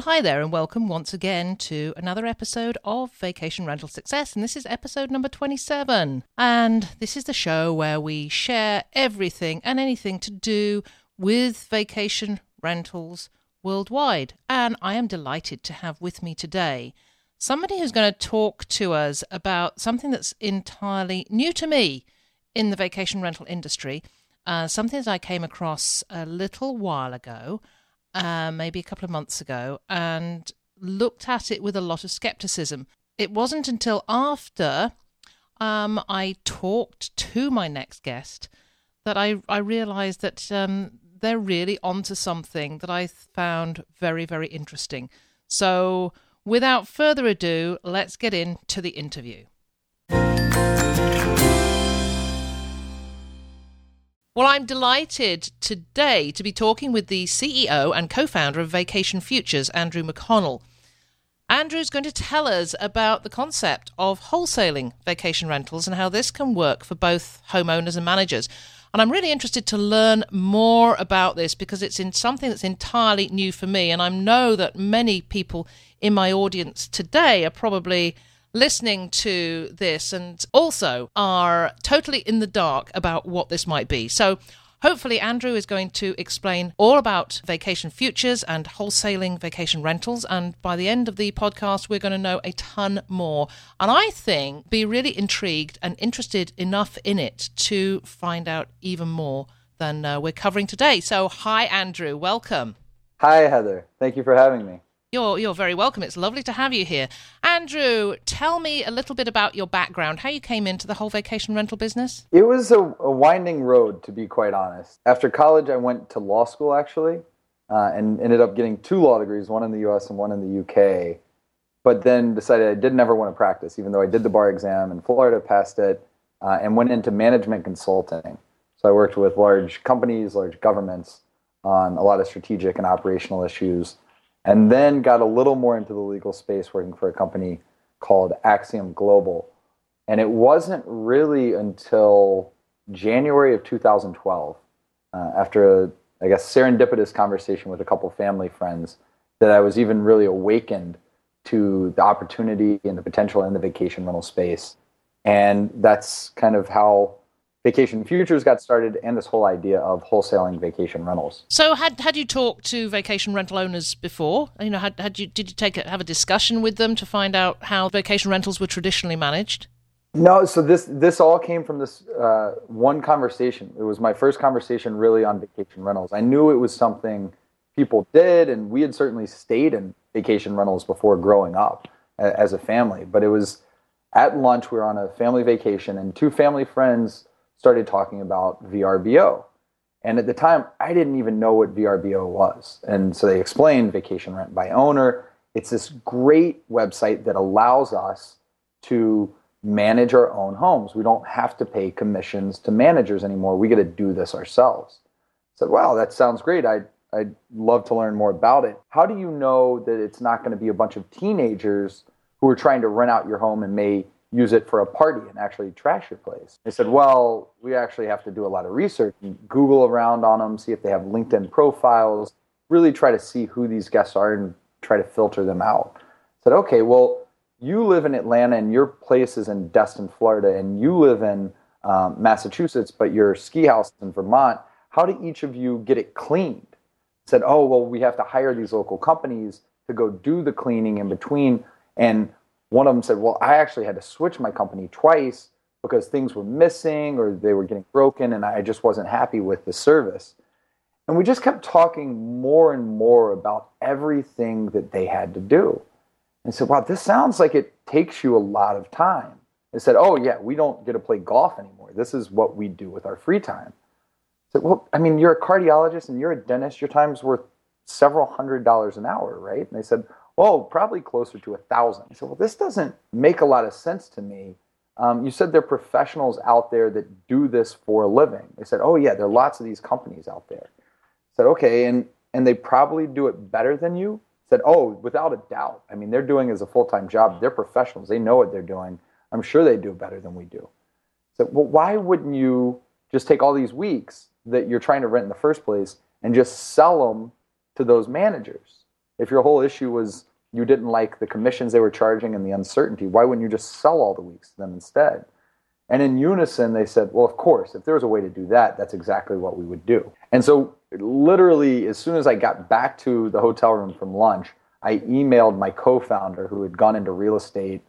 Well, hi there, and welcome once again to another episode of Vacation Rental Success. And this is episode number 27. And this is the show where we share everything and anything to do with vacation rentals worldwide. And I am delighted to have with me today somebody who's going to talk to us about something that's entirely new to me in the vacation rental industry, uh, something that I came across a little while ago uh, maybe a couple of months ago and looked at it with a lot of skepticism. It wasn't until after um, I talked to my next guest that I, I realized that um, they're really onto something that I found very, very interesting. So, without further ado, let's get into the interview. Well, I'm delighted today to be talking with the CEO and co founder of Vacation Futures, Andrew McConnell. Andrew's going to tell us about the concept of wholesaling vacation rentals and how this can work for both homeowners and managers. And I'm really interested to learn more about this because it's in something that's entirely new for me. And I know that many people in my audience today are probably listening to this and also are totally in the dark about what this might be. So, Hopefully, Andrew is going to explain all about vacation futures and wholesaling vacation rentals. And by the end of the podcast, we're going to know a ton more. And I think be really intrigued and interested enough in it to find out even more than uh, we're covering today. So, hi, Andrew. Welcome. Hi, Heather. Thank you for having me. You're, you're very welcome. It's lovely to have you here. Andrew, tell me a little bit about your background, how you came into the whole vacation rental business. It was a, a winding road, to be quite honest. After college, I went to law school, actually, uh, and ended up getting two law degrees, one in the US and one in the UK. But then decided I did never want to practice, even though I did the bar exam in Florida, passed it, uh, and went into management consulting. So I worked with large companies, large governments on a lot of strategic and operational issues and then got a little more into the legal space working for a company called Axiom Global. And it wasn't really until January of 2012, uh, after a, I guess, serendipitous conversation with a couple family friends, that I was even really awakened to the opportunity and the potential in the vacation rental space. And that's kind of how Vacation Futures got started and this whole idea of wholesaling vacation rentals. So had had you talked to vacation rental owners before? You know, had had you did you take a, have a discussion with them to find out how vacation rentals were traditionally managed? No, so this this all came from this uh, one conversation. It was my first conversation really on vacation rentals. I knew it was something people did, and we had certainly stayed in vacation rentals before growing up as a family. But it was at lunch. We were on a family vacation, and two family friends started talking about VRBO. And at the time, I didn't even know what VRBO was. And so they explained vacation rent by owner. It's this great website that allows us to manage our own homes. We don't have to pay commissions to managers anymore. We get to do this ourselves. I said, wow, that sounds great. I'd, I'd love to learn more about it. How do you know that it's not going to be a bunch of teenagers who are trying to rent out your home and may use it for a party and actually trash your place. They said, well, we actually have to do a lot of research and Google around on them, see if they have LinkedIn profiles, really try to see who these guests are and try to filter them out. I said, okay, well, you live in Atlanta and your place is in Destin, Florida, and you live in um, Massachusetts, but your ski house is in Vermont. How do each of you get it cleaned? I said, oh, well, we have to hire these local companies to go do the cleaning in between. And one of them said, Well, I actually had to switch my company twice because things were missing or they were getting broken and I just wasn't happy with the service. And we just kept talking more and more about everything that they had to do. And said, Wow, this sounds like it takes you a lot of time. They said, Oh, yeah, we don't get to play golf anymore. This is what we do with our free time. I said, Well, I mean, you're a cardiologist and you're a dentist. Your time's worth several hundred dollars an hour, right? And they said, well, probably closer to a thousand. I said, well, this doesn't make a lot of sense to me. Um, you said there are professionals out there that do this for a living. They said, oh yeah, there are lots of these companies out there. I said, okay, and and they probably do it better than you. I said, oh, without a doubt. I mean, they're doing as a full time job. They're professionals. They know what they're doing. I'm sure they do better than we do. So, well, why wouldn't you just take all these weeks that you're trying to rent in the first place and just sell them to those managers? If your whole issue was you didn't like the commissions they were charging and the uncertainty, why wouldn't you just sell all the weeks to them instead? And in unison, they said, well, of course, if there was a way to do that, that's exactly what we would do. And so, literally, as soon as I got back to the hotel room from lunch, I emailed my co founder who had gone into real estate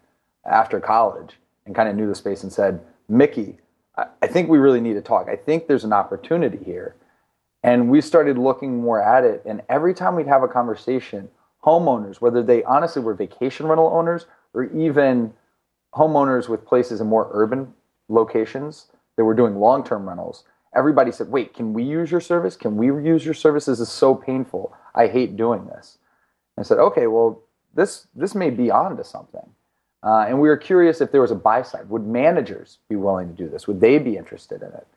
after college and kind of knew the space and said, Mickey, I think we really need to talk. I think there's an opportunity here. And we started looking more at it. And every time we'd have a conversation, homeowners, whether they honestly were vacation rental owners or even homeowners with places in more urban locations that were doing long term rentals, everybody said, Wait, can we use your service? Can we use your service? This is so painful. I hate doing this. I said, Okay, well, this, this may be on to something. Uh, and we were curious if there was a buy side. Would managers be willing to do this? Would they be interested in it?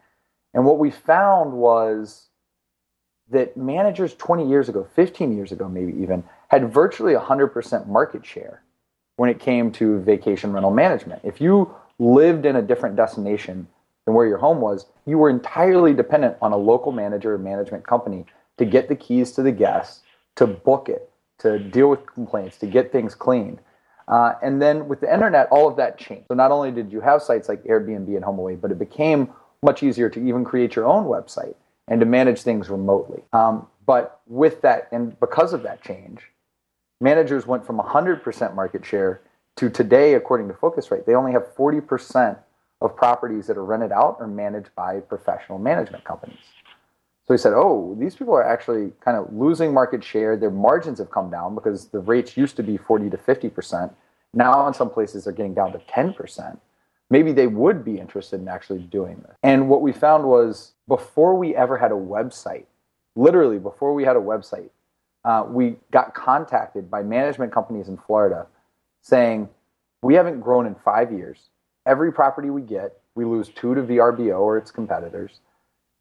And what we found was that managers 20 years ago, 15 years ago, maybe even, had virtually 100% market share when it came to vacation rental management. If you lived in a different destination than where your home was, you were entirely dependent on a local manager or management company to get the keys to the guest, to book it, to deal with complaints, to get things cleaned. Uh, and then with the internet, all of that changed. So not only did you have sites like Airbnb and HomeAway, but it became much easier to even create your own website and to manage things remotely. Um, but with that, and because of that change, managers went from 100% market share to today, according to Phocuswright, they only have 40% of properties that are rented out or managed by professional management companies. So he said, oh, these people are actually kind of losing market share. Their margins have come down because the rates used to be 40 to 50%. Now, in some places, they're getting down to 10%. Maybe they would be interested in actually doing this. And what we found was before we ever had a website, literally before we had a website, uh, we got contacted by management companies in Florida saying, We haven't grown in five years. Every property we get, we lose two to VRBO or its competitors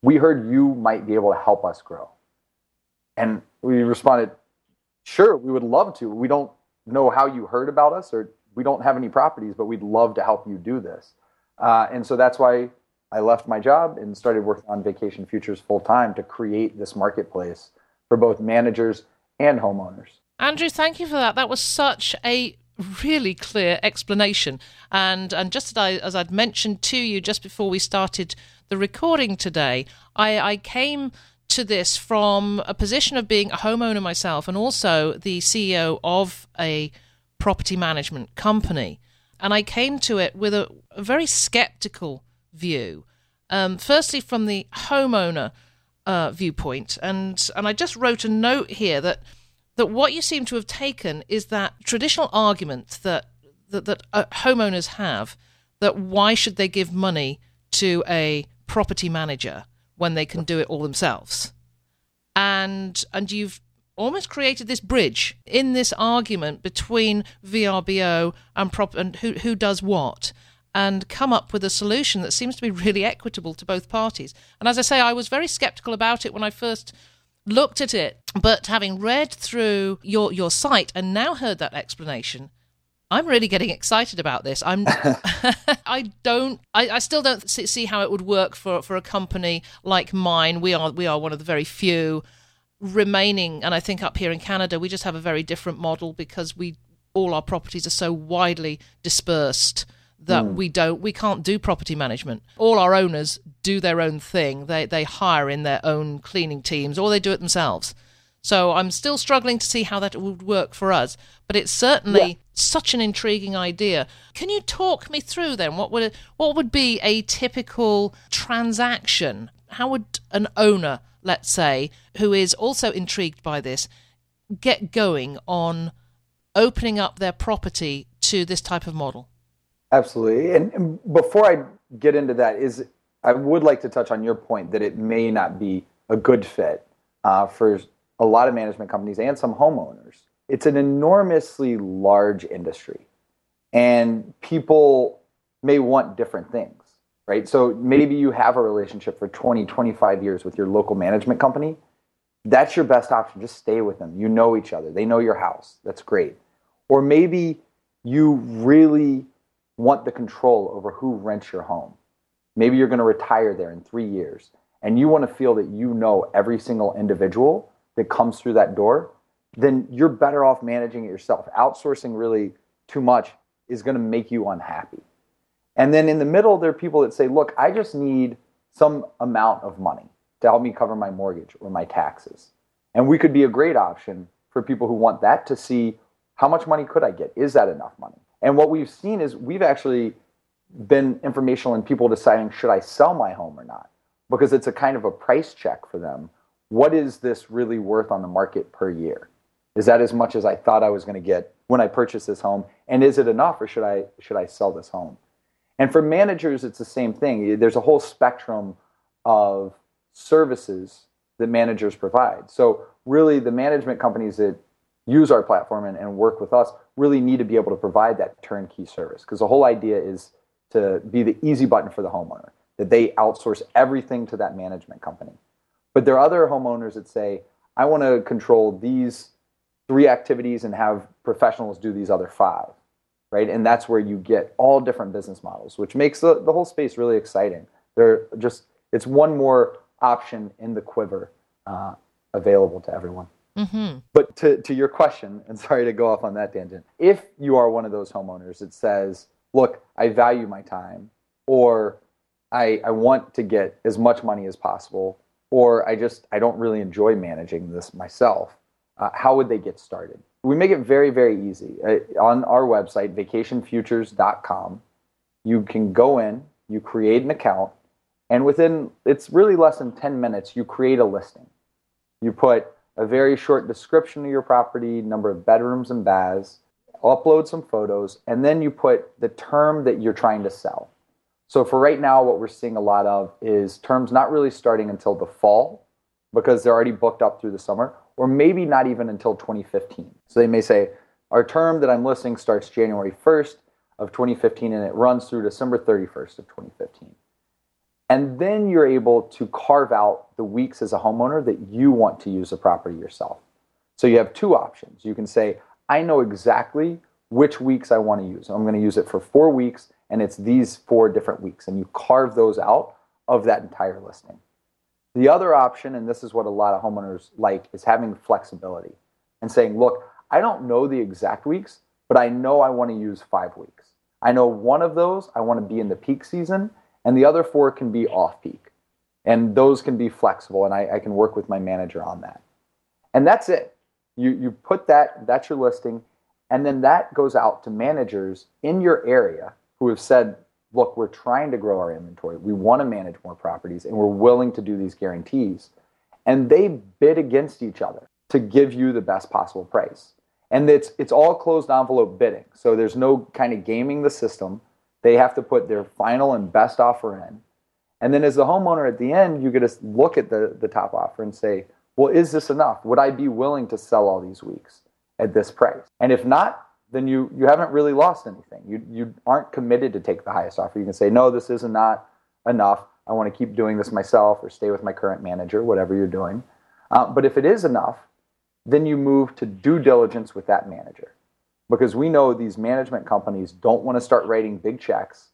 we heard you might be able to help us grow. And we responded, sure, we would love to. We don't know how you heard about us or we don't have any properties, but we'd love to help you do this. Uh, and so that's why I left my job and started working on Vacation Futures full time to create this marketplace for both managers and homeowners. Andrew, thank you for that. That was such a really clear explanation. And and just as, I, as I'd mentioned to you just before we started the recording today, I, I came to this from a position of being a homeowner myself and also the CEO of a property management company. And I came to it with a, a very skeptical view. Um, firstly, from the homeowner uh, viewpoint, and and I just wrote a note here that that what you seem to have taken is that traditional argument that that, that uh, homeowners have that why should they give money to a property manager when they can do it all themselves. And and you've almost created this bridge in this argument between VRBO and prop and who who does what and come up with a solution that seems to be really equitable to both parties. And as I say, I was very skeptical about it when I first looked at it, but having read through your your site and now heard that explanation, I'm really getting excited about this. I'm, I don't, I, I still don't see how it would work for, for a company like mine. We are, we are one of the very few remaining, and I think up here in Canada, we just have a very different model because we, all our properties are so widely dispersed that mm. we don't we can't do property management. All our owners do their own thing. They they hire in their own cleaning teams or they do it themselves. So I'm still struggling to see how that would work for us, but it's certainly yeah. such an intriguing idea. Can you talk me through then what would what would be a typical transaction? How would an owner, let's say, who is also intrigued by this, get going on opening up their property to this type of model? Absolutely. And, before I get into that, is I would like to touch on your point that it may not be a good fit uh, for a lot of management companies and some homeowners. It's an enormously large industry, and people may want different things, right? So maybe you have a relationship for 20, 25 years with your local management company. That's your best option. Just stay with them. You know each other, they know your house. That's great. Or maybe you really want the control over who rents your home. Maybe you're going to retire there in three years and you want to feel that you know every single individual that comes through that door, then you're better off managing it yourself. Outsourcing really too much is going to make you unhappy. And then in the middle, there are people that say, look, I just need some amount of money to help me cover my mortgage or my taxes. And we could be a great option for people who want that to see how much money could I get? Is that enough money? And what we've seen is we've actually been informational in people deciding should I sell my home or not? Because it's a kind of a price check for them. What is this really worth on the market per year? Is that as much as I thought I was going to get when I purchased this home? And is it enough or should I should I sell this home? And for managers, it's the same thing. There's a whole spectrum of services that managers provide. So really the management companies that use our platform and, and work with us really need to be able to provide that turnkey service because the whole idea is to be the easy button for the homeowner that they outsource everything to that management company but there are other homeowners that say i want to control these three activities and have professionals do these other five right and that's where you get all different business models which makes the, the whole space really exciting they're just it's one more option in the quiver uh, available to everyone Mm-hmm. But to, to your question, and sorry to go off on that tangent, if you are one of those homeowners that says, look, I value my time, or I, I want to get as much money as possible, or I just I don't really enjoy managing this myself, uh, how would they get started? We make it very, very easy. Uh, on our website, vacationfutures.com, you can go in, you create an account, and within, it's really less than 10 minutes, you create a listing. You put a very short description of your property, number of bedrooms and baths, upload some photos, and then you put the term that you're trying to sell. So for right now, what we're seeing a lot of is terms not really starting until the fall because they're already booked up through the summer, or maybe not even until 2015. So they may say, our term that I'm listing starts January 1st of 2015 and it runs through December 31st of 2015. And then you're able to carve out the weeks as a homeowner that you want to use the property yourself. So you have two options. You can say, I know exactly which weeks I want to use. I'm going to use it for four weeks, and it's these four different weeks. And you carve those out of that entire listing. The other option, and this is what a lot of homeowners like, is having flexibility and saying, look, I don't know the exact weeks, but I know I want to use five weeks. I know one of those I want to be in the peak season, and the other four can be off peak. And those can be flexible, and I, I can work with my manager on that. And that's it. You, you put that, that's your listing, and then that goes out to managers in your area who have said, look, we're trying to grow our inventory. We want to manage more properties, and we're willing to do these guarantees. And they bid against each other to give you the best possible price. And it's, it's all closed envelope bidding. So there's no kind of gaming the system. They have to put their final and best offer in. And then as the homeowner at the end, you get to look at the, the top offer and say, well, is this enough? Would I be willing to sell all these weeks at this price? And if not, then you, you haven't really lost anything. You, you aren't committed to take the highest offer. You can say, no, this is not enough. I want to keep doing this myself or stay with my current manager, whatever you're doing. Uh, but if it is enough, then you move to due diligence with that manager because we know these management companies don't want to start writing big checks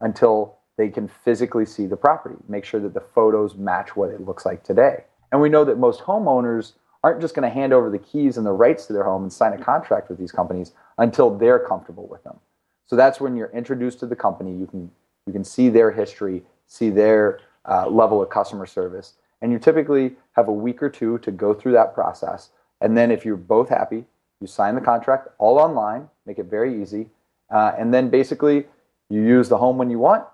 until they can physically see the property, make sure that the photos match what it looks like today. And we know that most homeowners aren't just going to hand over the keys and the rights to their home and sign a contract with these companies until they're comfortable with them. So that's when you're introduced to the company. You can you can see their history, see their uh, level of customer service, and you typically have a week or two to go through that process. And then if you're both happy, you sign the contract all online, make it very easy. Uh, and then basically, you use the home when you want.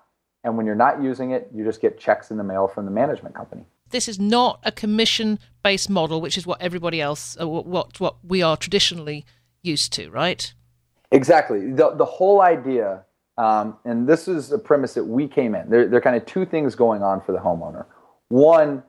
And when you're not using it, you just get checks in the mail from the management company. This is not a commission based model, which is what everybody else, uh, what, what we are traditionally used to, right? Exactly. The, the whole idea, um, and this is a premise that we came in, there, there are kind of two things going on for the homeowner. One,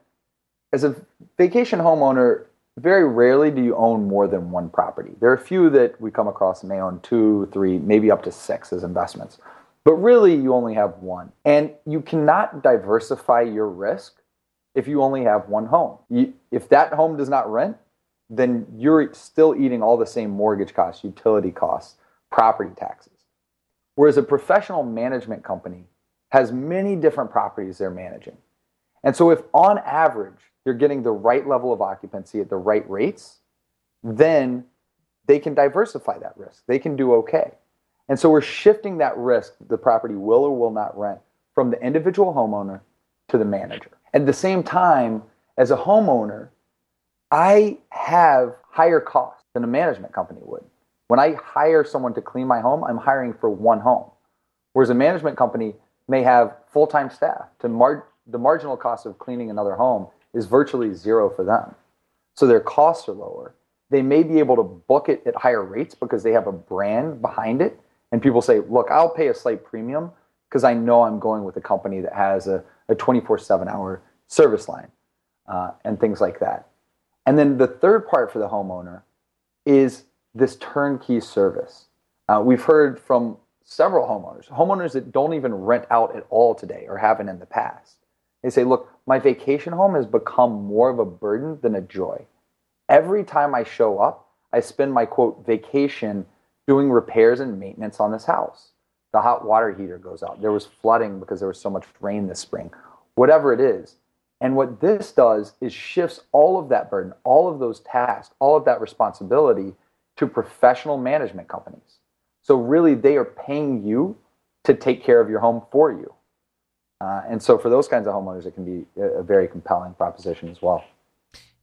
as a vacation homeowner, very rarely do you own more than one property. There are a few that we come across may own two, three, maybe up to six as investments. But really, you only have one. And you cannot diversify your risk if you only have one home. You, if that home does not rent, then you're still eating all the same mortgage costs, utility costs, property taxes. Whereas a professional management company has many different properties they're managing. And so, if on average you're getting the right level of occupancy at the right rates, then they can diversify that risk. They can do okay. And so, we're shifting that risk, the property will or will not rent, from the individual homeowner to the manager. At the same time, as a homeowner, I have higher costs than a management company would. When I hire someone to clean my home, I'm hiring for one home. Whereas a management company may have full time staff. To mar- the marginal cost of cleaning another home is virtually zero for them. So their costs are lower. They may be able to book it at higher rates because they have a brand behind it. And people say, look, I'll pay a slight premium because I know I'm going with a company that has a, a 24 7 hour service line uh, and things like that. And then the third part for the homeowner is this turnkey service. Uh, we've heard from several homeowners, homeowners that don't even rent out at all today or haven't in the past. They say, look, my vacation home has become more of a burden than a joy. Every time I show up, I spend my quote vacation doing repairs and maintenance on this house. The hot water heater goes out. There was flooding because there was so much rain this spring. Whatever it is, and what this does is shifts all of that burden, all of those tasks, all of that responsibility to professional management companies. So, really, they are paying you to take care of your home for you. Uh, and so, for those kinds of homeowners, it can be a, a very compelling proposition as well.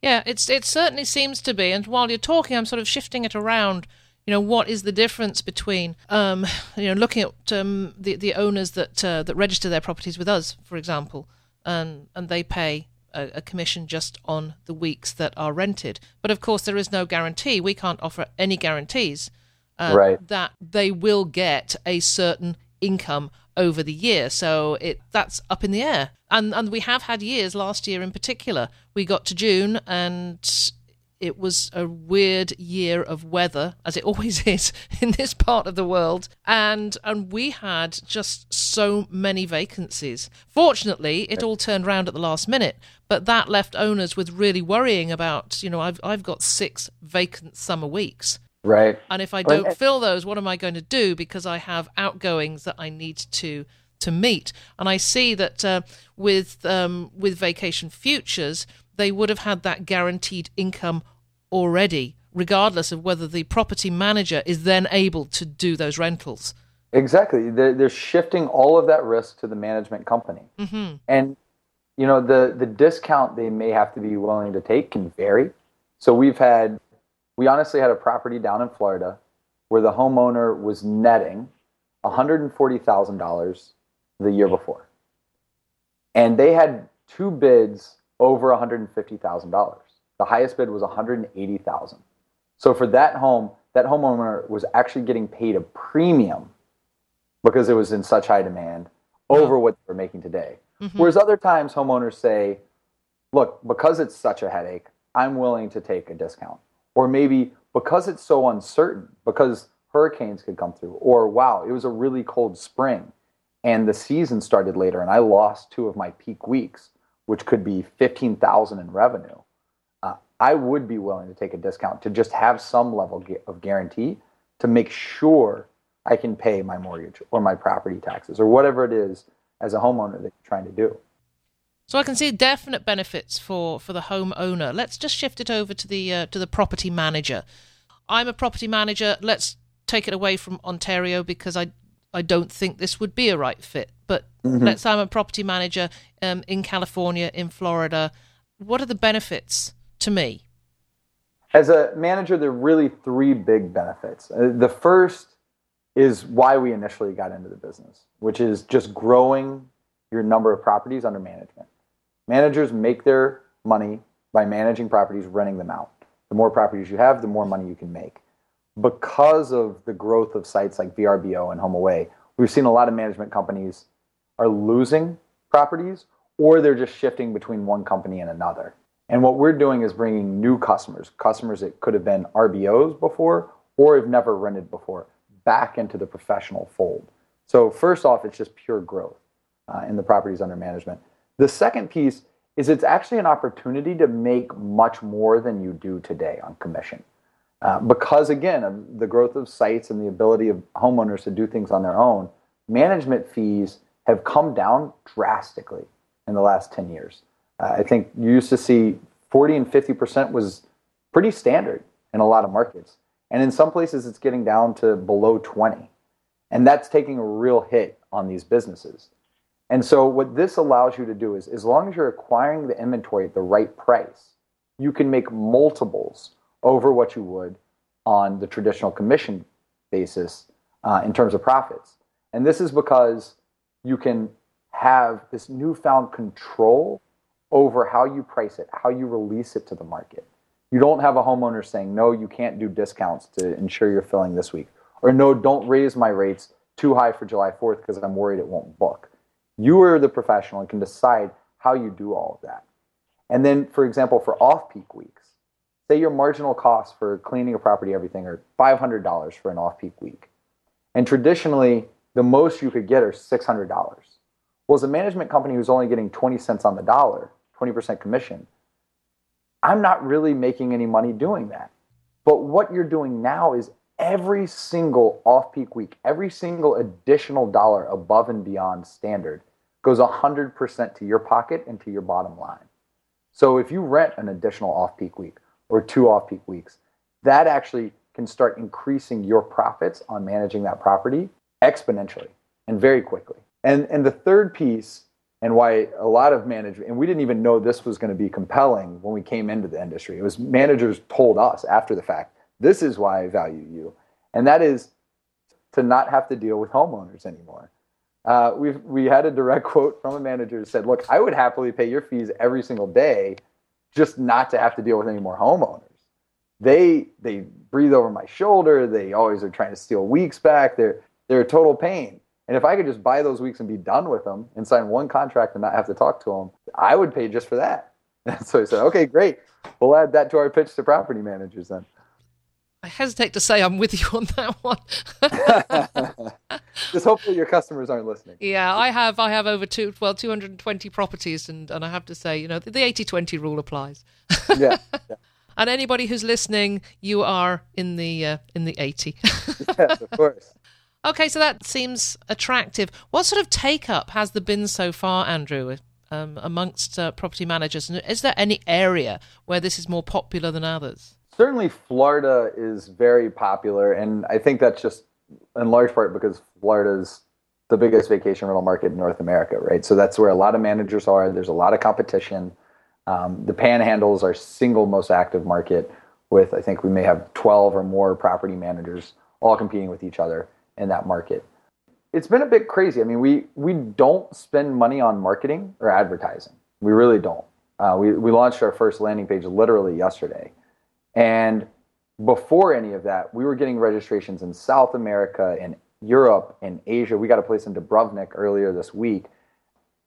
Yeah, it's it certainly seems to be. And while you're talking, I'm sort of shifting it around. You know, what is the difference between, um, you know, looking at um, the the owners that uh, that register their properties with us, for example, and and they pay a, a, commission just on the weeks that are rented. But of course, there is no guarantee. We can't offer any guarantees uh, right. that they will get a certain income over the year. So it that's up in the air. And and we have had years. Last year in particular, we got to June and it was a weird year of weather, as it always is in this part of the world, and and we had just so many vacancies. Fortunately, it all turned around at the last minute, but that left owners with really worrying about, you know, I've I've got six vacant summer weeks. Right. And if I don't fill those, what am I going to do? Because I have outgoings that I need to to meet. And I see that uh, with um, with Vacation Futures, they would have had that guaranteed income already, regardless of whether the property manager is then able to do those rentals. Exactly. They're, they're shifting all of that risk to the management company. Mm-hmm. And, you know, the, the discount they may have to be willing to take can vary. So we've had, we honestly had a property down in Florida where the homeowner was netting $140,000 the year before. And they had two bids over $150,000. The highest bid was 180,000. So for that home, that homeowner was actually getting paid a premium because it was in such high demand over what they're making today. Mm-hmm. Whereas other times homeowners say, look, because it's such a headache, I'm willing to take a discount. Or maybe because it's so uncertain, because hurricanes could come through, or wow, it was a really cold spring and the season started later and I lost two of my peak weeks which could be 15,000 in revenue, uh, I would be willing to take a discount to just have some level of guarantee to make sure I can pay my mortgage or my property taxes or whatever it is as a homeowner that you're trying to do. So I can see definite benefits for, for the homeowner. Let's just shift it over to the uh, to the property manager. I'm a property manager. Let's take it away from Ontario because I I don't think this would be a right fit. But mm-hmm. let's say I'm a property manager um, in California, in Florida. What are the benefits to me? As a manager, there are really three big benefits. Uh, the first is why we initially got into the business, which is just growing your number of properties under management. Managers make their money by managing properties, renting them out. The more properties you have, the more money you can make because of the growth of sites like VRBO and HomeAway, we've seen a lot of management companies are losing properties or they're just shifting between one company and another. And what we're doing is bringing new customers, customers that could have been RBOs before or have never rented before, back into the professional fold. So, first off, it's just pure growth uh, in the properties under management. The second piece is it's actually an opportunity to make much more than you do today on commission. Uh, because, again, of the growth of sites and the ability of homeowners to do things on their own, management fees have come down drastically in the last 10 years. Uh, I think you used to see 40 and 50% was pretty standard in a lot of markets. And in some places, it's getting down to below 20. And that's taking a real hit on these businesses. And so, what this allows you to do is, as long as you're acquiring the inventory at the right price, you can make multiples over what you would on the traditional commission basis uh, in terms of profits. And this is because you can have this newfound control over how you price it, how you release it to the market. You don't have a homeowner saying, no, you can't do discounts to ensure you're filling this week. Or no, don't raise my rates too high for July 4th because I'm worried it won't book. You are the professional and can decide how you do all of that. And then, for example, for off peak weeks, say your marginal cost for cleaning a property, everything are $500 for an off peak week. And traditionally, the most you could get are $600. Well, as a management company who's only getting 20 cents on the dollar, 20% commission, I'm not really making any money doing that. But what you're doing now is every single off peak week, every single additional dollar above and beyond standard goes 100% to your pocket and to your bottom line. So if you rent an additional off peak week or two off peak weeks, that actually can start increasing your profits on managing that property exponentially and very quickly. And, and the third piece, and why a lot of managers, and we didn't even know this was going to be compelling when we came into the industry. It was managers told us after the fact, this is why I value you. And that is to not have to deal with homeowners anymore. Uh, we we had a direct quote from a manager who said, "Look, I would happily pay your fees every single day, just not to have to deal with any more homeowners. They they breathe over my shoulder. They always are trying to steal weeks back. They're they're a total pain. And if I could just buy those weeks and be done with them and sign one contract and not have to talk to them, I would pay just for that. so he said, okay, great. We'll add that to our pitch to property managers then. I hesitate to say I'm with you on that one. Just hopefully your customers aren't listening. Yeah, I have I have over two well 220 properties and and I have to say, you know, the 80/20 rule applies. yeah. yeah. And anybody who's listening, you are in the uh, in the 80. yes, of course. Okay, so that seems attractive. What sort of take up has there been so far, Andrew, um, amongst uh, property managers? And is there any area where this is more popular than others? Certainly Florida is very popular, and I think that's just in large part because Florida is the biggest vacation rental market in North America, right? So that's where a lot of managers are. There's a lot of competition. Um, the Panhandle is our single most active market, with I think we may have 12 or more property managers all competing with each other in that market. It's been a bit crazy. I mean, we we don't spend money on marketing or advertising. We really don't. Uh, we we launched our first landing page literally yesterday, and before any of that, we were getting registrations in South America and Europe and Asia. We got a place in Dubrovnik earlier this week.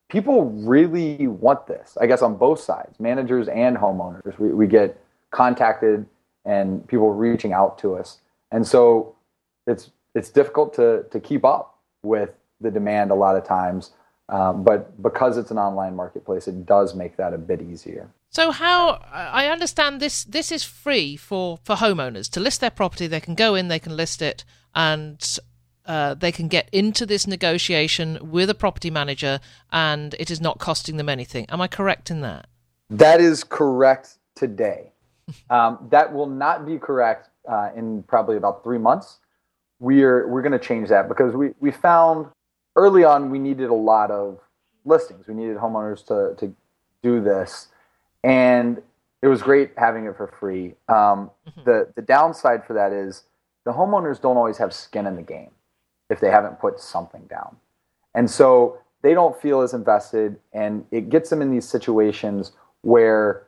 People really want this, I guess, on both sides, managers and homeowners. We, we get contacted and people reaching out to us. And so it's, it's difficult to, to keep up with the demand a lot of times. Um, but because it's an online marketplace, it does make that a bit easier. So how I understand this this is free for for homeowners to list their property. They can go in, they can list it, and uh, they can get into this negotiation with a property manager, and it is not costing them anything. Am I correct in that? That is correct today. um, that will not be correct uh, in probably about three months. We're we're going to change that because we we found early on we needed a lot of listings. We needed homeowners to to do this and it was great having it for free. Um, mm-hmm. The the downside for that is the homeowners don't always have skin in the game if they haven't put something down, and so they don't feel as invested, and it gets them in these situations where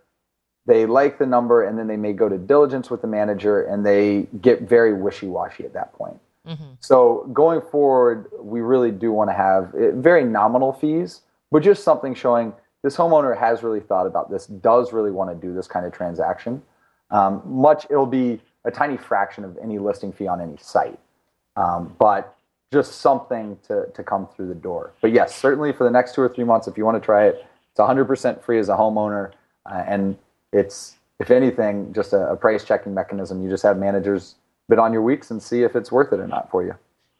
they like the number and then they may go to diligence with the manager and they get very wishy-washy at that point mm-hmm. so going forward we really do want to have eh, very nominal fees but just something showing this homeowner has really thought about this, does really want to do this kind of transaction. Um, much it'll be a tiny fraction of any listing fee on any site, um, but just something to to come through the door. But yes, certainly for the next two or three months, if you want to try it, it's 100% free as a homeowner, uh, and it's if anything just a, a price checking mechanism. You just have managers bid on your weeks and see if it's worth it or not for you.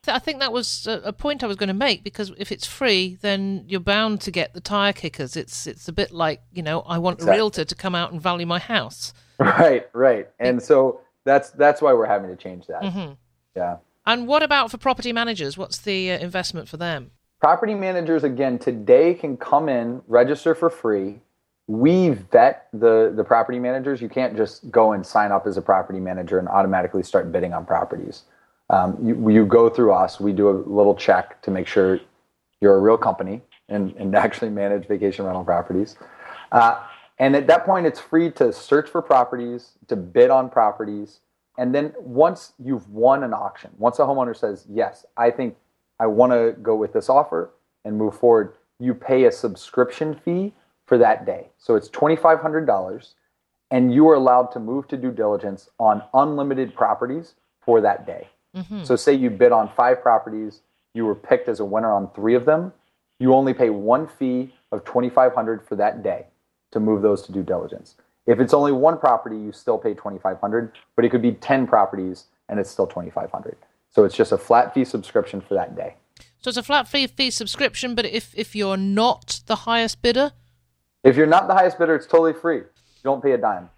I think that was a point I was going to make because if it's free, then you're bound to get the tire kickers. It's it's a bit like you know I want exactly. a realtor to come out and value my house. Right, right, and so that's that's why we're having to change that. Mm-hmm. Yeah. And what about for property managers? What's the uh, investment for them? Property managers again today can come in, register for free. We vet the the property managers. You can't just go and sign up as a property manager and automatically start bidding on properties um, you, you go through us. We do a little check to make sure you're a real company and, and actually manage vacation rental properties. Uh, and at that point, it's free to search for properties, to bid on properties. And then once you've won an auction, once a homeowner says, Yes, I think I want to go with this offer and move forward, you pay a subscription fee for that day. So it's $2,500, and you are allowed to move to due diligence on unlimited properties for that day. Mm-hmm. So, say you bid on five properties, you were picked as a winner on three of them. You only pay one fee of twenty five hundred for that day to move those to due diligence. If it's only one property, you still pay twenty five hundred, but it could be ten properties and it's still twenty five hundred. So it's just a flat fee subscription for that day. So it's a flat fee fee subscription, but if if you're not the highest bidder, if you're not the highest bidder, it's totally free. You don't pay a dime.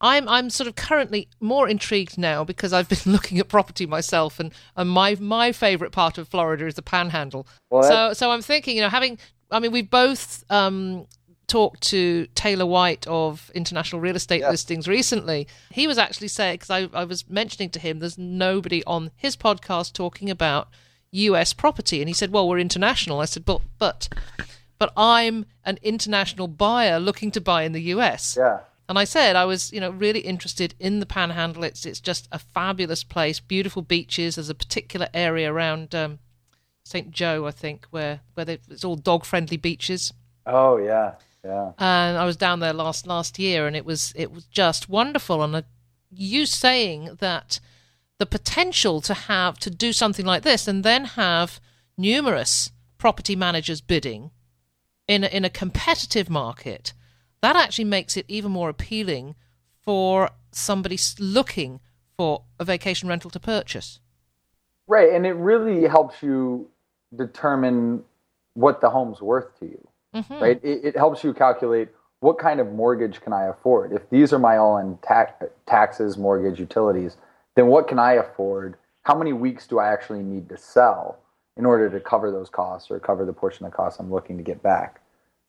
I'm I'm sort of currently more intrigued now because I've been looking at property myself, and, and my my favourite part of Florida is the Panhandle. What? So so I'm thinking, you know, having I mean, we've both um, talked to Taylor White of International Real Estate. Listings recently. He was actually saying because I I was mentioning to him, there's nobody on his podcast talking about U.S. property, and he said, well, we're international. I said, but but but I'm an international buyer looking to buy in the U.S. Yeah. And I said I was, you know, really interested in the Panhandle. It's it's just a fabulous place, beautiful beaches. There's a particular area around um, St. Joe, I think, where where they, it's all dog friendly beaches. Oh yeah, yeah. And I was down there last last year, and it was it was just wonderful. And uh, you saying that the potential to have to do something like this, and then have numerous property managers bidding in a, in a competitive market that actually makes it even more appealing for somebody looking for a vacation rental to purchase. Right, and it really helps you determine what the home's worth to you. Mm-hmm. Right, it, it, helps you calculate what kind of mortgage can I afford. If these are my all-in ta- taxes, mortgage, utilities, then what can I afford? How many weeks do I actually need to sell in order to cover those costs or cover the portion of costs I'm looking to get back?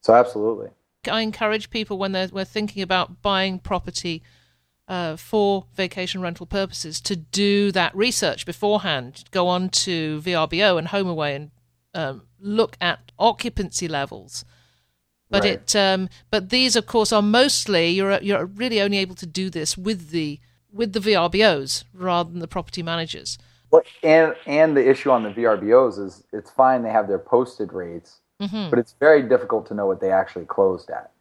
So, absolutely. I encourage people when they're, thinking about buying property uh, for vacation rental purposes to do that research beforehand. Go on to VRBO and HomeAway and um, look at occupancy levels. But right. it, um, but these, of course, are mostly you're you're really only able to do this with the with the VRBOs rather than the property managers. Well, and and the issue on the VRBOs is it's fine they have their posted rates, mm-hmm. but it's very difficult to know what they actually closed at.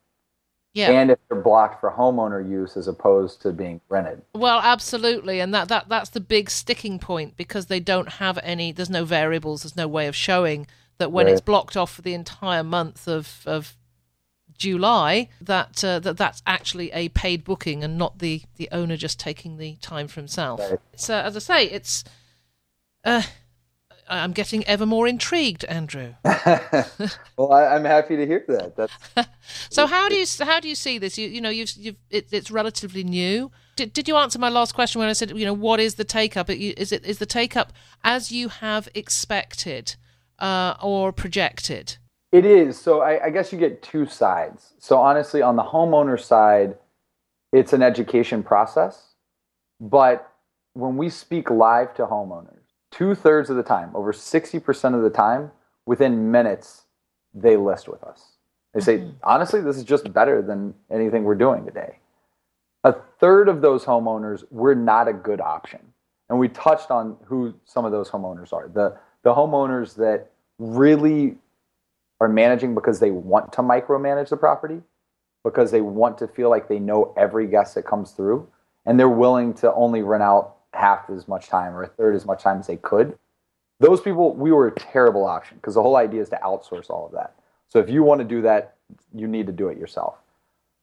Yeah. And if they're blocked for homeowner use as opposed to being rented. Well, absolutely. And that, that that's the big sticking point because they don't have any there's no variables, there's no way of showing that when right. it's blocked off for the entire month of, of July, that uh, that that's actually a paid booking and not the, the owner just taking the time for himself. Right. So, as I say, it's uh, I'm getting ever more intrigued, Andrew. well, I, am happy to hear that. That's, so how do you how do you see this? You you know you've, you've it, it's relatively new. Did, did you answer my last question when I said you know what is the take up? Is it is the take up as you have expected uh, or projected? It is. So I, I guess you get two sides. So honestly, on the homeowner side, it's an education process, but when we speak live to homeowners two thirds of the time, over 60% of the time, within minutes, they list with us. They say, mm-hmm. honestly, this is just better than anything we're doing today. A third of those homeowners, we're not a good option. And we touched on who some of those homeowners are. The, the homeowners that really are managing because they want to micromanage the property, because they want to feel like they know every guest that comes through, and they're willing to only rent out half as much time or a third as much time as they could. Those people, we were a terrible option because the whole idea is to outsource all of that. So if you want to do that, you need to do it yourself.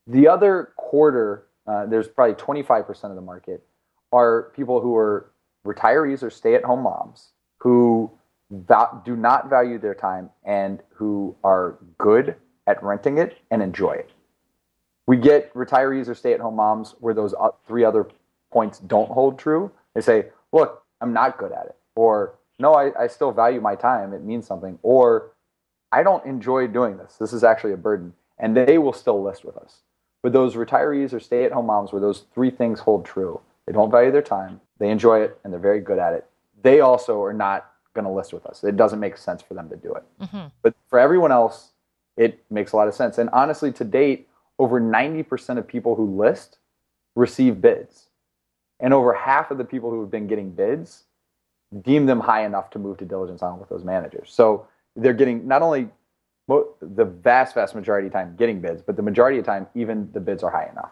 The other quarter, uh, there's probably 25% of the market, are people who are retirees or stay at home moms who do not value their time and who are good at renting it and enjoy it. We get retirees or stay at home moms where those three other points don't hold true. They say, look, I'm not good at it. Or, no, I, I still value my time. It means something. Or, I don't enjoy doing this. This is actually a burden. And they will still list with us. But those retirees or stay at home moms where those three things hold true, they don't value their time, they enjoy it, and they're very good at it, they also are not going to list with us. It doesn't make sense for them to do it. Mm-hmm. But for everyone else, it makes a lot of sense. And honestly, to date, over 90% of people who list receive bids. And over half of the people who have been getting bids deem them high enough to move to diligence on with those managers. So they're getting not only the vast, vast majority of time getting bids, but the majority of time, even the bids are high enough.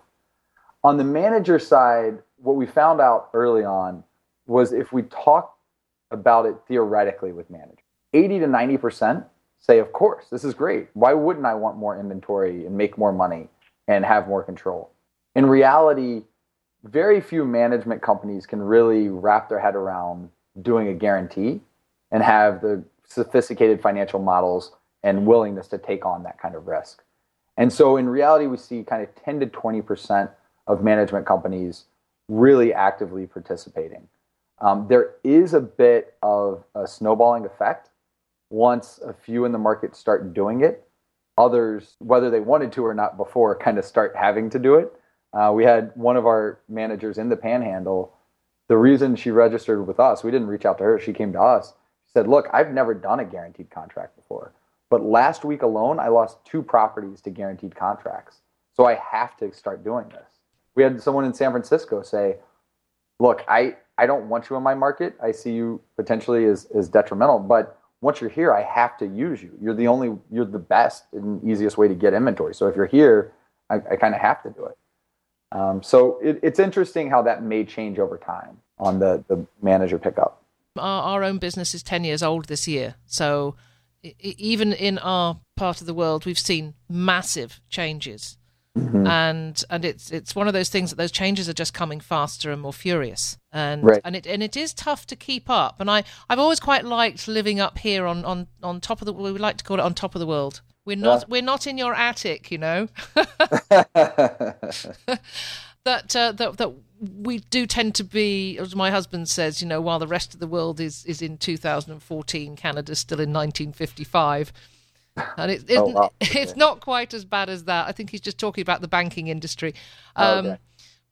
On the manager side, what we found out early on was if we talk about it theoretically with managers, 80 to 90% say, of course, this is great. Why wouldn't I want more inventory and make more money and have more control? In reality, very few management companies can really wrap their head around doing a guarantee and have the sophisticated financial models and willingness to take on that kind of risk. And so in reality, we see kind of 10 to 20% of management companies really actively participating. Um, there is a bit of a snowballing effect once a few in the market start doing it. Others, whether they wanted to or not before, kind of start having to do it. Uh, we had one of our managers in the panhandle. The reason she registered with us, we didn't reach out to her, she came to us. She said, Look, I've never done a guaranteed contract before. But last week alone, I lost two properties to guaranteed contracts. So I have to start doing this. We had someone in San Francisco say, Look, I, I don't want you in my market. I see you potentially as, as detrimental, but once you're here, I have to use you. You're the only, you're the best and easiest way to get inventory. So if you're here, I, I kind of have to do it. Um, so it, it's interesting how that may change over time on the, the manager pickup. Our, our own business is 10 years old this year. So even in our part of the world, we've seen massive changes. Mm-hmm. And and it's it's one of those things that those changes are just coming faster and more furious, and right. and it and it is tough to keep up. And I I've always quite liked living up here on on on top of the we like to call it on top of the world. We're not yeah. we're not in your attic, you know. that uh, that that we do tend to be, as my husband says, you know, while the rest of the world is is in 2014, Canada's still in 1955. And it, oh, wow. it's not quite as bad as that. I think he's just talking about the banking industry. Oh, um, okay.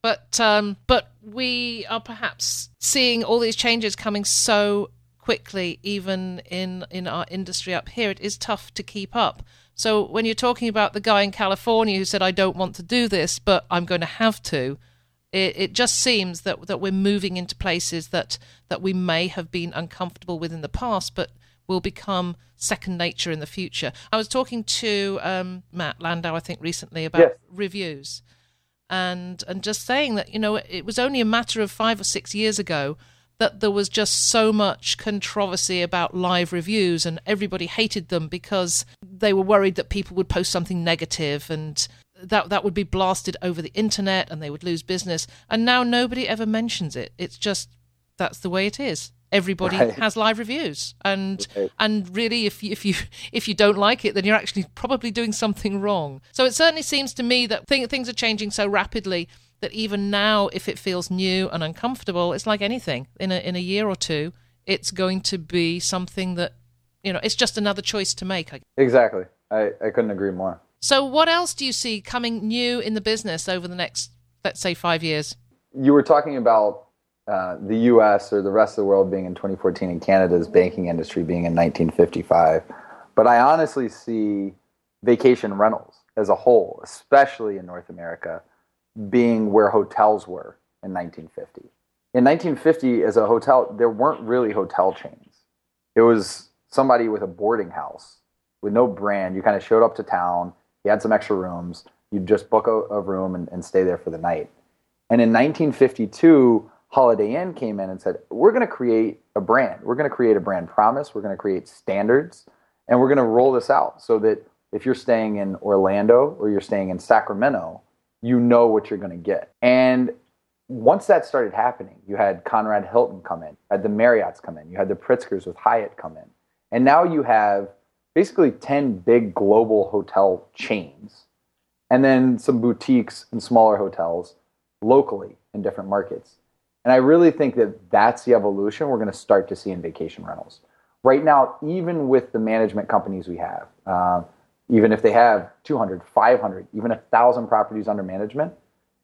But um, but we are perhaps seeing all these changes coming so quickly, even in in our industry up here. It is tough to keep up. So when you're talking about the guy in California who said, "I don't want to do this, but I'm going to have to," it, it just seems that that we're moving into places that that we may have been uncomfortable with in the past, but will become second nature in the future. I was talking to um, Matt Landau, I think, recently about yes. reviews, and and just saying that you know it was only a matter of five or six years ago that there was just so much controversy about live reviews and everybody hated them because they were worried that people would post something negative and that that would be blasted over the internet and they would lose business. And now nobody ever mentions it. It's just that's the way it is. Everybody right. has live reviews. And right. and really if you, if you if you don't like it then you're actually probably doing something wrong. So it certainly seems to me that th- things are changing so rapidly that even now, if it feels new and uncomfortable, it's like anything. In a in a year or two, it's going to be something that you know. It's just another choice to make. Exactly. I, I couldn't agree more. So, what else do you see coming new in the business over the next, let's say, five years? You were talking about uh, the U.S. or the rest of the world being in 2014 and Canada's banking industry being in 1955, but I honestly see vacation rentals as a whole, especially in North America, being where hotels were in 1950. In 1950, as a hotel, there weren't really hotel chains. It was somebody with a boarding house with no brand. You kind of showed up to town. You had some extra rooms. You'd just book a, a room and, and stay there for the night. And in 1952, Holiday Inn came in and said, We're going to create a brand. We're going to create a brand promise. We're going to create standards. And we're going to roll this out so that if you're staying in Orlando or you're staying in Sacramento, you know what you're going to get. And once that started happening, you had Conrad Hilton come in, had the Marriotts come in, you had the Pritzkers with Hyatt come in. And now you have basically 10 big global hotel chains and then some boutiques and smaller hotels locally in different markets. And I really think that that's the evolution we're going to start to see in vacation rentals. Right now, even with the management companies we have, uh, even if they have 200, 500, even 1,000 properties under management,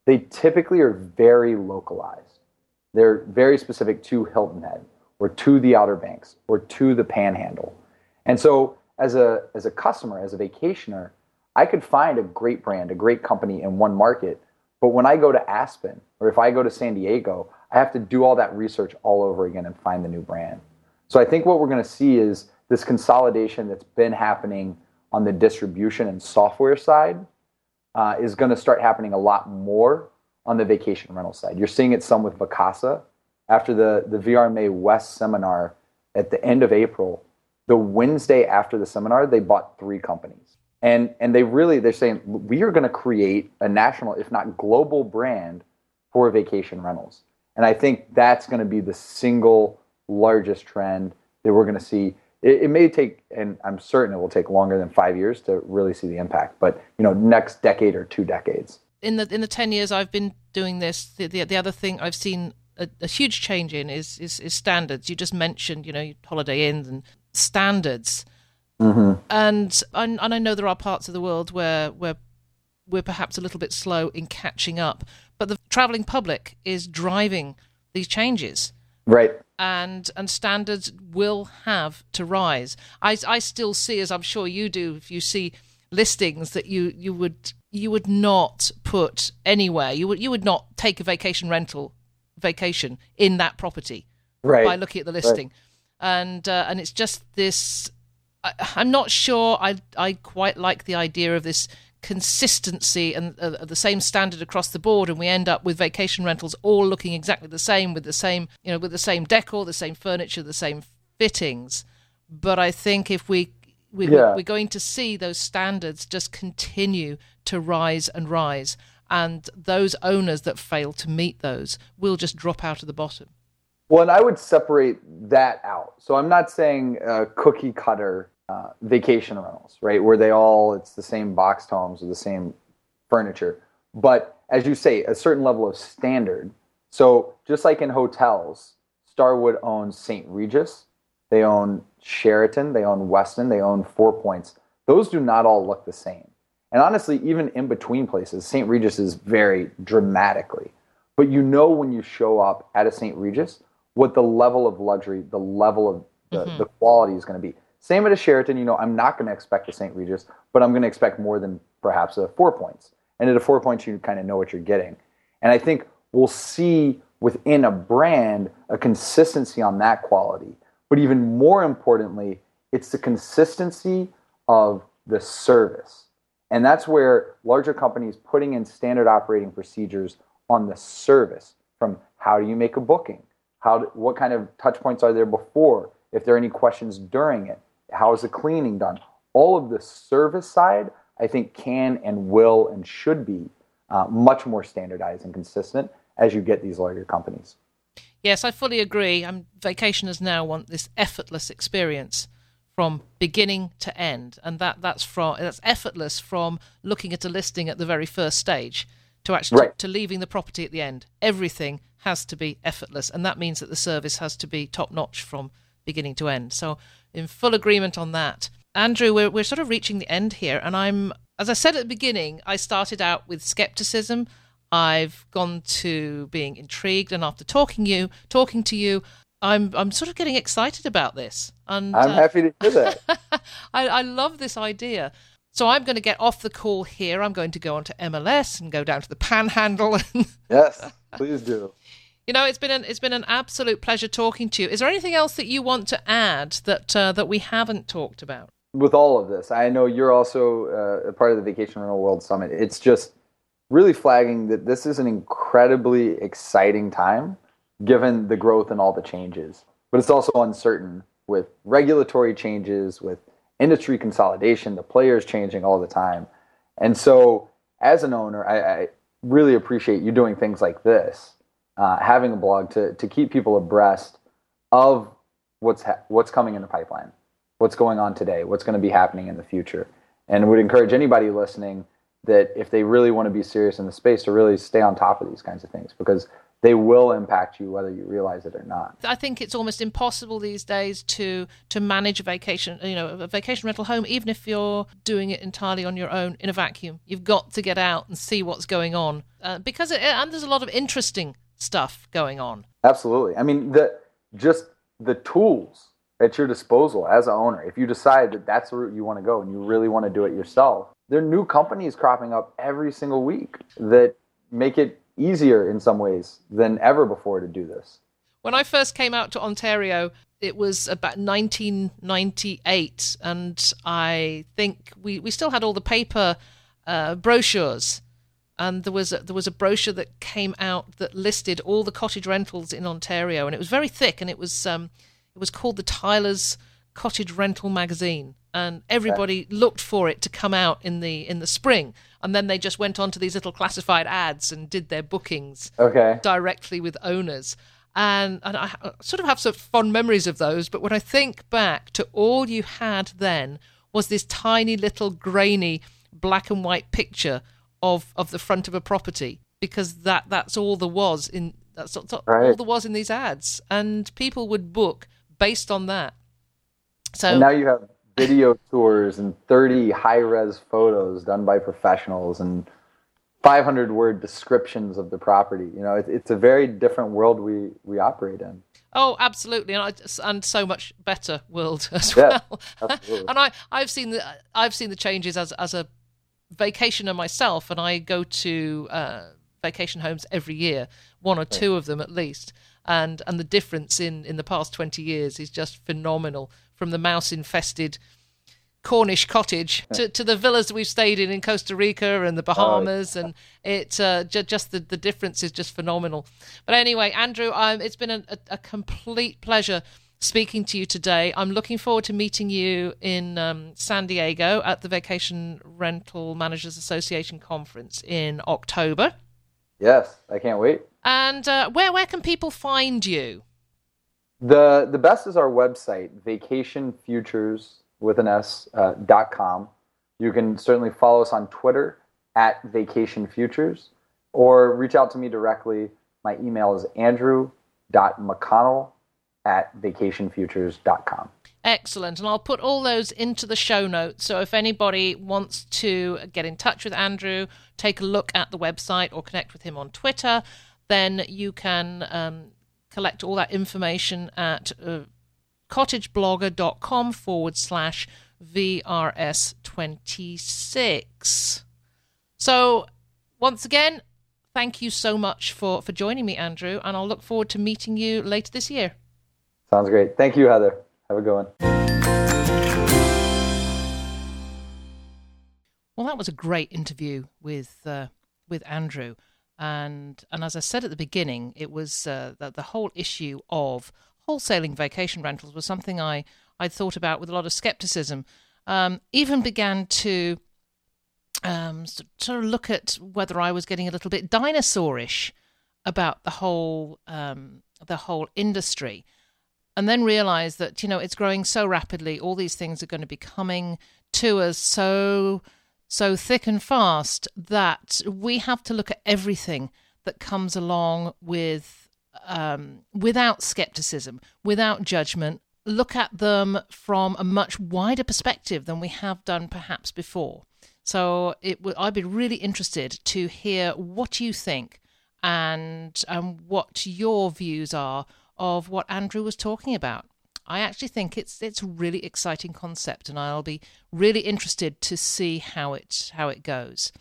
they typically are very localized. They're very specific to Hilton Head or to the Outer Banks or to the Panhandle. And so, as a, as a customer, as a vacationer, I could find a great brand, a great company in one market. But when I go to Aspen or if I go to San Diego, I have to do all that research all over again and find the new brand. So I think what we're going to see is this consolidation that's been happening on the distribution and software side uh, is going to start happening a lot more on the vacation rental side. You're seeing it some with Vacasa. After the, the VRMA West seminar at the end of April, the Wednesday after the seminar, they bought three companies. And, and they really, they're saying, we are going to create a national, if not global brand for vacation rentals. And I think that's going to be the single largest trend that we're going to see it, it, may take, and I'm certain it will take longer than five years to really see the impact. But you know, next decade or two decades. In the in the ten years I've been doing this, the the, the other thing I've seen a, a, huge change in is, is is standards. You just mentioned, you know, Holiday Inns and standards. Mm-hmm. And and I know there are parts of the world where where we're perhaps a little bit slow in catching up, but the traveling public is driving these changes. Right and and standards will have to rise. I I still see, as I'm sure you do, if you see listings that you you would you would not put anywhere. You would you would not take a vacation rental vacation in that property right. by looking at the listing, right. and uh, and it's just this. I, I'm not sure. I I quite like the idea of this consistency and uh, the same standard across the board and we end up with vacation rentals all looking exactly the same with the same you know with the same decor the same furniture the same fittings. But i think if we, we yeah. we're going to see those standards just continue to rise and rise and those owners that fail to meet those will just drop out of the bottom. Well and i would separate that out. So i'm not saying uh, cookie cutter uh, vacation rentals, right? Where they all, it's the same boxed homes with the same furniture. But as you say, a certain level of standard. So just like in hotels, Starwood owns St. Regis, they own Sheraton, they own Westin, they own Four Points. Those do not all look the same. And honestly, even in between places, St. Regis is very dramatically. But you know when you show up at a St. Regis what the level of luxury, the level of the, mm-hmm. the quality is going to be. Same at a Sheraton, you know, I'm not going to expect a St. Regis, but I'm going to expect more than perhaps a four points. And at a four points, you kind of know what you're getting. And I think we'll see within a brand a consistency on that quality. But even more importantly, it's the consistency of the service. And that's where larger companies putting in standard operating procedures on the service from how do you make a booking? How do, what kind of touch points are there before? If there are any questions during it, how is the cleaning done? All of the service side, I think, can and will and should be uh, much more standardized and consistent as you get these larger companies. Yes, I fully agree. I'm, vacationers now want this effortless experience from beginning to end, and that that's from that's effortless from looking at a listing at the very first stage to actually right. to leaving the property at the end. Everything has to be effortless, and that means that the service has to be top notch from beginning to end. So in full agreement on that. Andrew, we're, we're sort of reaching the end here. And I'm, as I said at the beginning, I started out with skepticism. I've gone to being intrigued. And after talking you, talking to you, I'm, I'm sort of getting excited about this. And I'm uh, happy to hear that. I, I love this idea. So I'm going to get off the call here. I'm going to go on to MLS and go down to the Panhandle. yes, please do. You know, it's been an it's been an absolute pleasure talking to you. Is there anything else that you want to add that uh, that we haven't talked about? with all of this, I know you're also uh, a part of the Vacation Rental World Summit. It's just really flagging that this is an incredibly exciting time given the growth and all the changes. But it's also uncertain with regulatory changes, with industry consolidation, the players changing all the time. And so, as an owner, I, I really appreciate you doing things like this, uh, having a blog to, to keep people abreast of what's, ha- what's coming in the pipeline, what's going on today, what's going to be happening in the future. And would encourage anybody listening that if they really want to be serious in the space to really stay on top of these kinds of things because they will impact you whether you realize it or not. I think it's almost impossible these days to to manage a vacation, you know, a vacation rental home even if you're doing it entirely on your own in a vacuum. You've got to get out and see what's going on uh, because it, and there's a lot of interesting stuff going on. Absolutely. I mean, the just the tools at your disposal as an owner. If you decide that that's the route you want to go and you really want to do it yourself, there are new companies cropping up every single week that make it easier in some ways than ever before to do this. When I first came out to Ontario, it was about 1998, and I think we, we still had all the paper uh, brochures. And there was a, there was a brochure that came out that listed all the cottage rentals in Ontario, and it was very thick, and it was um, it was called the Tyler's Cottage Rental Magazine, and everybody looked for it to come out in the in the spring. And then they just went on to these little classified ads and did their bookings okay. directly with owners. And and I sort of have some fond memories of those but when I think back to all you had then was this tiny little grainy black and white picture of of the front of a property because that that's all there was in that's all, right. all there was in these ads and people would book based on that so and now you have video tours and 30 high res photos done by professionals and 500 word descriptions of the property. You know, it, it's a very different world we, we operate in. Oh, absolutely, and, I, and so much better world as yeah, well. and I, I've seen the I've seen the changes as as a vacationer myself, and I go to uh, vacation homes every year, one or two of them at least, and and the difference in in the past twenty years is just phenomenal. From the mouse infested Cornish cottage to, to the villas we've stayed in in Costa Rica and the Bahamas, and it uh, j- just the, the difference is just phenomenal. But anyway, Andrew, um, it's been a, a, complete pleasure speaking to you today. I'm looking forward to meeting you in um, San Diego at the Vacation Rental Managers Association conference in October. Yes, I can't wait. And uh, where where can people find you? The the best is our website, Vacation Futures with an S uh, dot com. You can certainly follow us on Twitter at Vacation Futures, or reach out to me directly. My email is andrew.mcconnell at vacationfutures.com. Excellent. And I'll put all those into the show notes. So if anybody wants to get in touch with Andrew, take a look at the website or connect with him on Twitter, then you can um, collect all that information at uh, cottageblogger.com forward slash VRS26. So, once again, thank you so much for, for joining me, Andrew, and I'll look forward to meeting you later this year. Sounds great. Thank you, Heather. Have a good one. Well, that was a great interview with uh, with Andrew, and and as I said at the beginning, it was uh, the, the whole issue of wholesaling vacation rentals was something I I'd thought about with a lot of skepticism. Um, even began to um, sort of look at whether I was getting a little bit dinosaurish about the whole um, the whole industry, and then realize that you know it's growing so rapidly. All these things are going to be coming to us so so thick and fast that we have to look at everything that comes along with um, without skepticism, without judgment, look at them from a much wider perspective than we have done perhaps before. So it w- I'd be really interested to hear what you think and um, what your views are of what Andrew was talking about. I actually think it's it's a really exciting concept, and I'll be really interested to see how it how it goes.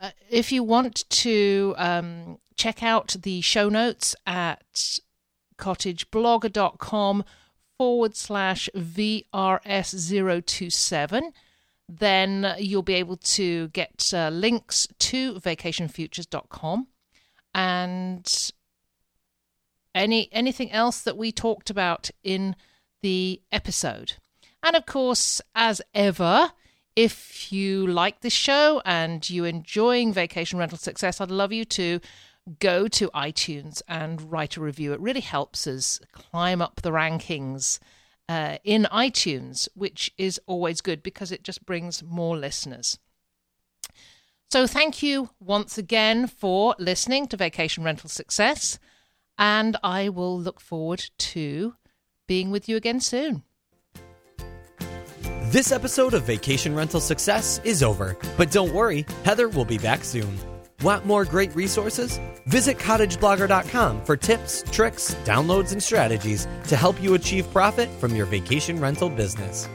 Uh, if you want to um, check out the show notes at cottageblogger.com forward slash VRS027. Then you'll be able to get uh, links to vacationfutures.com and any anything else that we talked about in the episode. And of course, as ever, if you like this show and you're enjoying Vacation Rental Success, I'd love you to go to iTunes and write a review. It really helps us climb up the rankings uh, in iTunes, which is always good because it just brings more listeners. So, thank you once again for listening to Vacation Rental Success, and I will look forward to being with you again soon. This episode of Vacation Rental Success is over, but don't worry, Heather will be back soon. Want more great resources? Visit cottageblogger.com for tips, tricks, downloads, and strategies to help you achieve profit from your vacation rental business.